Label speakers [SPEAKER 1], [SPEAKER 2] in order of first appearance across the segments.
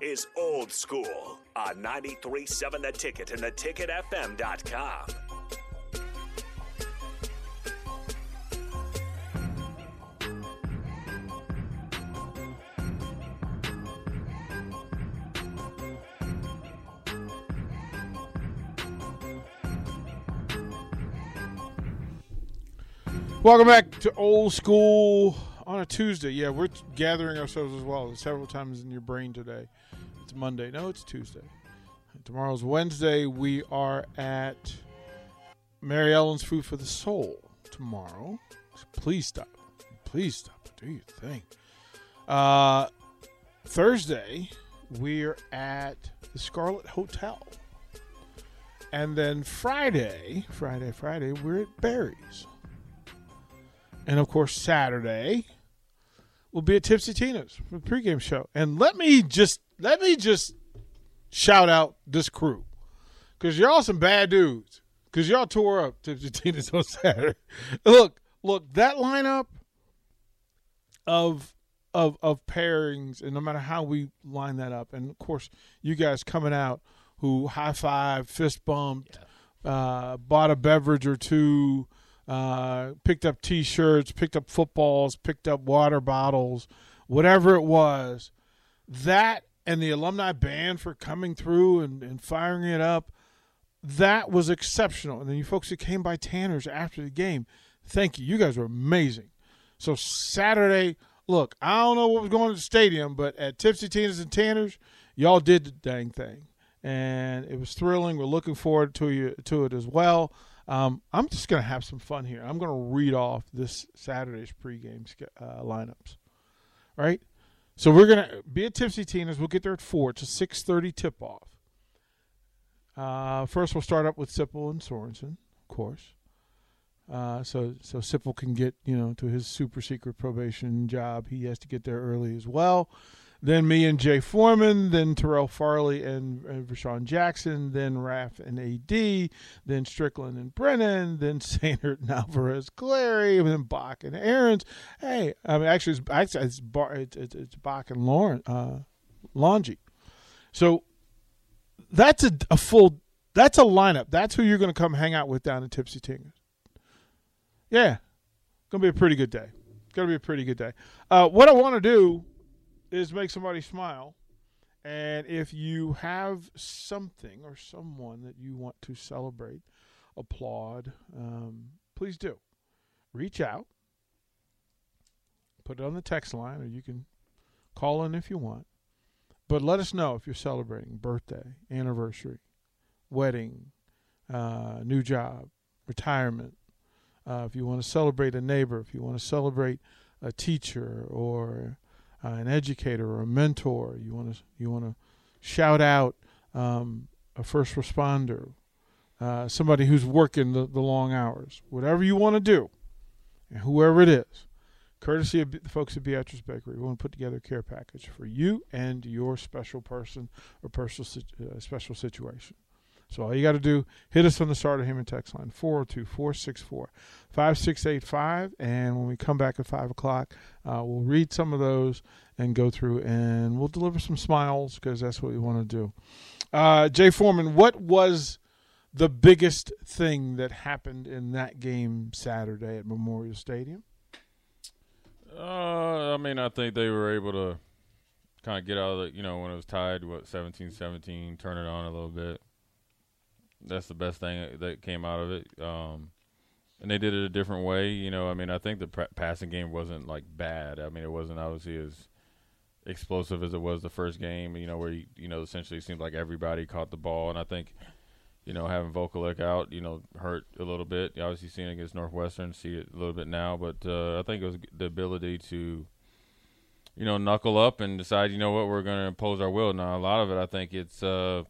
[SPEAKER 1] is Old School on 93.7 The Ticket and theticketfm.com.
[SPEAKER 2] Welcome back to Old School a Tuesday. Yeah, we're gathering ourselves as well several times in your brain today. It's Monday. No, it's Tuesday. Tomorrow's Wednesday. We are at Mary Ellen's Food for the Soul tomorrow. Please stop. Please stop. Do your thing. Uh, Thursday, we're at the Scarlet Hotel. And then Friday, Friday, Friday, we're at Barry's. And of course, Saturday will be at Tipsy Tina's for the pregame show. And let me just let me just shout out this crew because y'all some bad dudes. Because y'all tore up Tipsy Tina's on Saturday. look, look, that lineup of of of pairings, and no matter how we line that up, and of course, you guys coming out who high five, fist bumped, yeah. uh, bought a beverage or two uh, picked up T-shirts, picked up footballs, picked up water bottles, whatever it was. That and the alumni band for coming through and, and firing it up. That was exceptional. And then you folks that came by Tanner's after the game, thank you. You guys were amazing. So Saturday, look, I don't know what was going on at the stadium, but at Tipsy Tina's and Tanner's, y'all did the dang thing, and it was thrilling. We're looking forward to you to it as well. Um, I'm just going to have some fun here. I'm going to read off this Saturday's pregame uh, lineups. Right? So we're going to be at Tipsy Tina's. We'll get there at 4. It's a 6.30 tip-off. Uh, first, we'll start up with Sipple and Sorensen, of course. Uh, so so Sipple can get you know to his super secret probation job. He has to get there early as well then me and Jay Foreman, then Terrell Farley and, Rashawn Jackson, then Raf and AD, then Strickland and Brennan, then Sainert and Alvarez Clary, and then Bach and Aaron's. Hey, I mean, actually, it's, actually, it's, Bar, it's, it's, it's Bach and Lauren, uh, Longy. So that's a, a full, that's a lineup. That's who you're going to come hang out with down in Tipsy Tina's. Yeah, going to be a pretty good day. Going to be a pretty good day. Uh, what I want to do is make somebody smile. And if you have something or someone that you want to celebrate, applaud, um, please do. Reach out, put it on the text line, or you can call in if you want. But let us know if you're celebrating birthday, anniversary, wedding, uh, new job, retirement. Uh, if you want to celebrate a neighbor, if you want to celebrate a teacher or uh, an educator or a mentor. You want to you want to shout out um, a first responder, uh, somebody who's working the, the long hours. Whatever you want to do, and whoever it is, courtesy of the folks at Beatrice Bakery, we want to put together a care package for you and your special person or personal uh, special situation. So all you got to do, hit us on the Starter Heyman text line, 402-464-5685. And when we come back at 5 o'clock, uh, we'll read some of those and go through and we'll deliver some smiles because that's what we want to do. Uh, Jay Foreman, what was the biggest thing that happened in that game Saturday at Memorial Stadium?
[SPEAKER 3] Uh, I mean, I think they were able to kind of get out of the, you know, when it was tied, what, 17 17, turn it on a little bit that's the best thing that came out of it. Um, and they did it a different way. You know, I mean, I think the passing game wasn't like bad. I mean, it wasn't obviously as explosive as it was the first game. You know, where you, you know essentially seemed like everybody caught the ball, and I think you know having Vokolek out, you know, hurt a little bit. You obviously seeing it against Northwestern, see it a little bit now, but uh, I think it was the ability to you know, knuckle up and decide, you know what, we're going to impose our will. Now, a lot of it, I think it's, uh,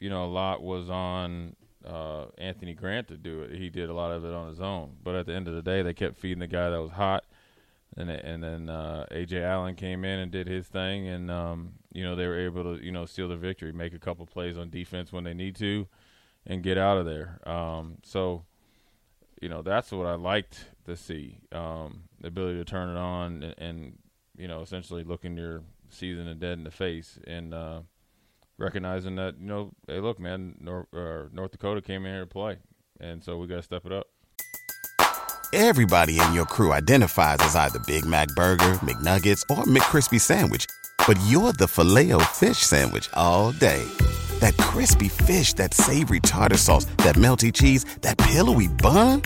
[SPEAKER 3] you know, a lot was on uh, Anthony Grant to do it. He did a lot of it on his own. But at the end of the day, they kept feeding the guy that was hot. And, and then uh, Ajay Allen came in and did his thing, and um, you know they were able to you know steal the victory, make a couple plays on defense when they need to, and get out of there. Um, so, you know that's what I liked to see um, the ability to turn it on and, and you know essentially looking your season and dead in the face and uh, recognizing that you know hey look man North, uh, North Dakota came in here to play, and so we got to step it up.
[SPEAKER 4] Everybody in your crew identifies as either Big Mac Burger, McNuggets, or McCrispy Sandwich. But you're the filet fish Sandwich all day. That crispy fish, that savory tartar sauce, that melty cheese, that pillowy bun.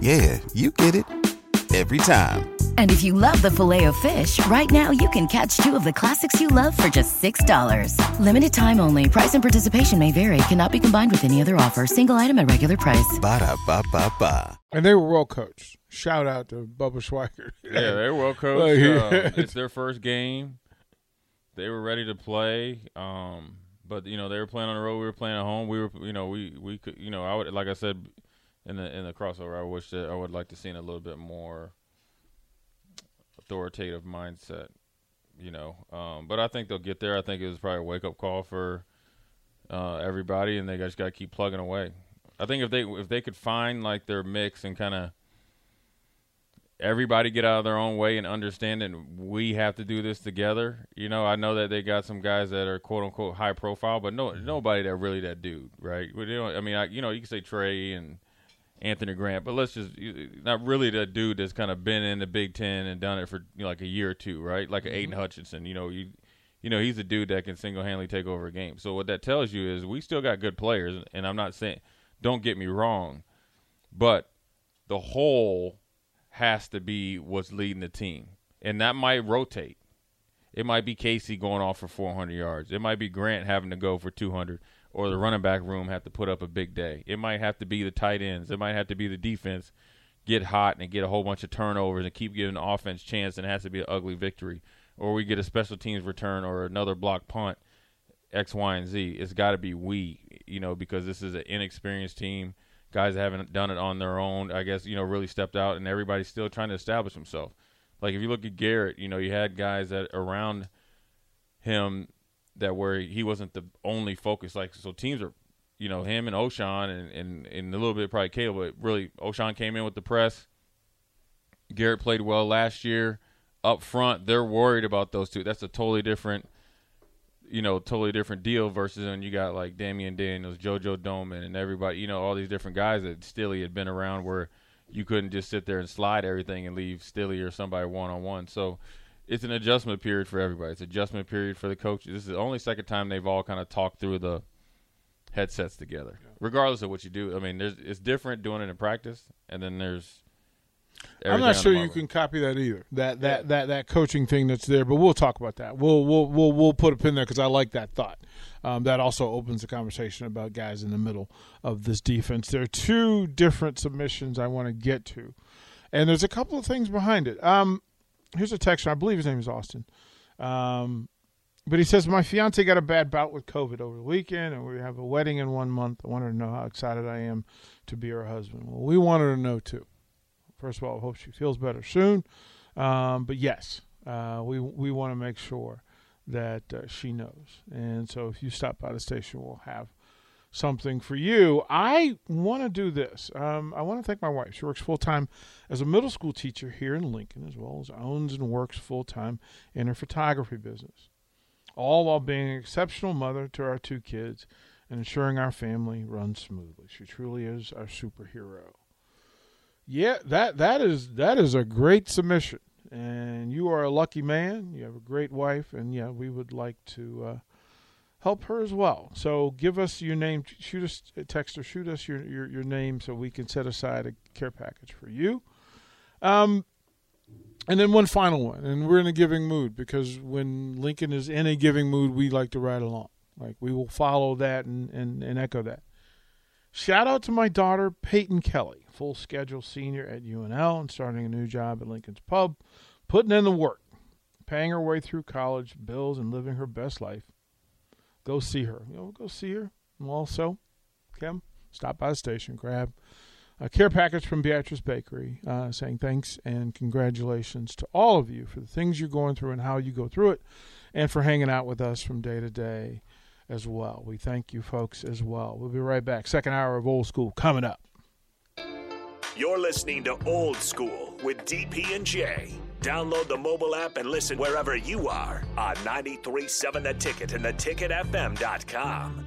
[SPEAKER 4] Yeah, you get it. Every time.
[SPEAKER 5] And if you love the filet of fish, right now you can catch two of the classics you love for just $6. Limited time only. Price and participation may vary. Cannot be combined with any other offer. Single item at regular price.
[SPEAKER 4] Ba da ba ba ba.
[SPEAKER 2] And they were well coached. Shout out to Bubba Schweigert.
[SPEAKER 3] Yeah, they're well coached.
[SPEAKER 2] Well, yeah.
[SPEAKER 3] Um, it's their first game. They were ready to play. Um, but you know they were playing on the road. We were playing at home. We were, you know, we we could, you know, I would like I said in the in the crossover. I wish that I would like to see a little bit more authoritative mindset. You know, um, but I think they'll get there. I think it was probably a wake up call for uh, everybody, and they just got to keep plugging away. I think if they if they could find like their mix and kind of everybody get out of their own way and understand that we have to do this together. You know, I know that they got some guys that are quote unquote high profile, but no nobody that really that dude, right? We don't, I mean, I, you know, you can say Trey and Anthony Grant, but let's just not really that dude that's kind of been in the Big Ten and done it for you know, like a year or two, right? Like a Aidan mm-hmm. Hutchinson, you know, you. You know he's a dude that can single-handedly take over a game. So what that tells you is we still got good players, and I'm not saying, don't get me wrong, but the whole has to be what's leading the team. And that might rotate. It might be Casey going off for 400 yards. It might be Grant having to go for 200 or the running back room have to put up a big day. It might have to be the tight ends. It might have to be the defense get hot and get a whole bunch of turnovers and keep giving the offense chance and it has to be an ugly victory. Or we get a special teams return or another block punt, X, Y, and Z. It's got to be we, you know, because this is an inexperienced team – guys haven't done it on their own, I guess, you know, really stepped out, and everybody's still trying to establish himself. Like if you look at Garrett, you know, you had guys that around him that where he wasn't the only focus. Like so, teams are, you know, him and Ochaun and and, and a little bit probably Caleb, but really Ochaun came in with the press. Garrett played well last year. Up front, they're worried about those two. That's a totally different you know, totally different deal versus when you got like Damion Daniels, JoJo Domann, and everybody, you know, all these different guys that Stille had been around where you couldn't just sit there and slide everything and leave Stille or somebody one on one. So it's an adjustment period for everybody. It's adjustment period for the coaches. This is the only second time they've all kind of talked through the headsets together, regardless of what you do. I mean, there's it's different doing it in practice, and then there's
[SPEAKER 2] I'm not sure you can copy that either. That that yeah. that that coaching thing that's there, but we'll talk about that. We'll we'll we'll we'll put a pin there because I like that thought. Um, that also opens the conversation about guys in the middle of this defense. There are two different submissions I want to get to, and there's a couple of things behind it. Um, here's a text. I believe his name is Austin. Um, but he says my fiance got a bad bout with COVID over the weekend, and we have a wedding in one month. I wanted to know how excited I am to be her husband. Well, we wanted to know too. First of all, I hope she feels better soon. Um, but yes, uh, we we want to make sure that uh, she knows. And so, if you stop by the station, we'll have something for you. I want to do this. Um, I want to thank my wife. She works full time as a middle school teacher here in Lincoln, as well as owns and works full time in her photography business. All while being an exceptional mother to our two kids and ensuring our family runs smoothly. She truly is our superhero. Yeah, that that is that is a great submission, and you are a lucky man. You have a great wife, and yeah, we would like to uh, help her as well. So give us your name, shoot us a text or shoot us your, your your name so we can set aside a care package for you. Um, and then one final one, and we're in a giving mood because when Lincoln is in a giving mood, we like to ride along. Like we will follow that and, and, and echo that. Shout out to my daughter Peyton Kelly full schedule senior at UNL and starting a new job at Lincoln's Pub, putting in the work. paying her way through college bills and living her best life. Go see her. You know, go see her. Also, Kim, stop by the station, grab a care package from Beatrice Bakery, uh, saying thanks and congratulations to all of you for the things you're going through and how you go through it, and for hanging out with us from day to day as well. We thank you folks as well. We'll be right back. Second hour of Old School coming up.
[SPEAKER 1] You're listening to Old School with DP and J. Download the mobile app and listen wherever you are on 937 The Ticket and theticketfm.com.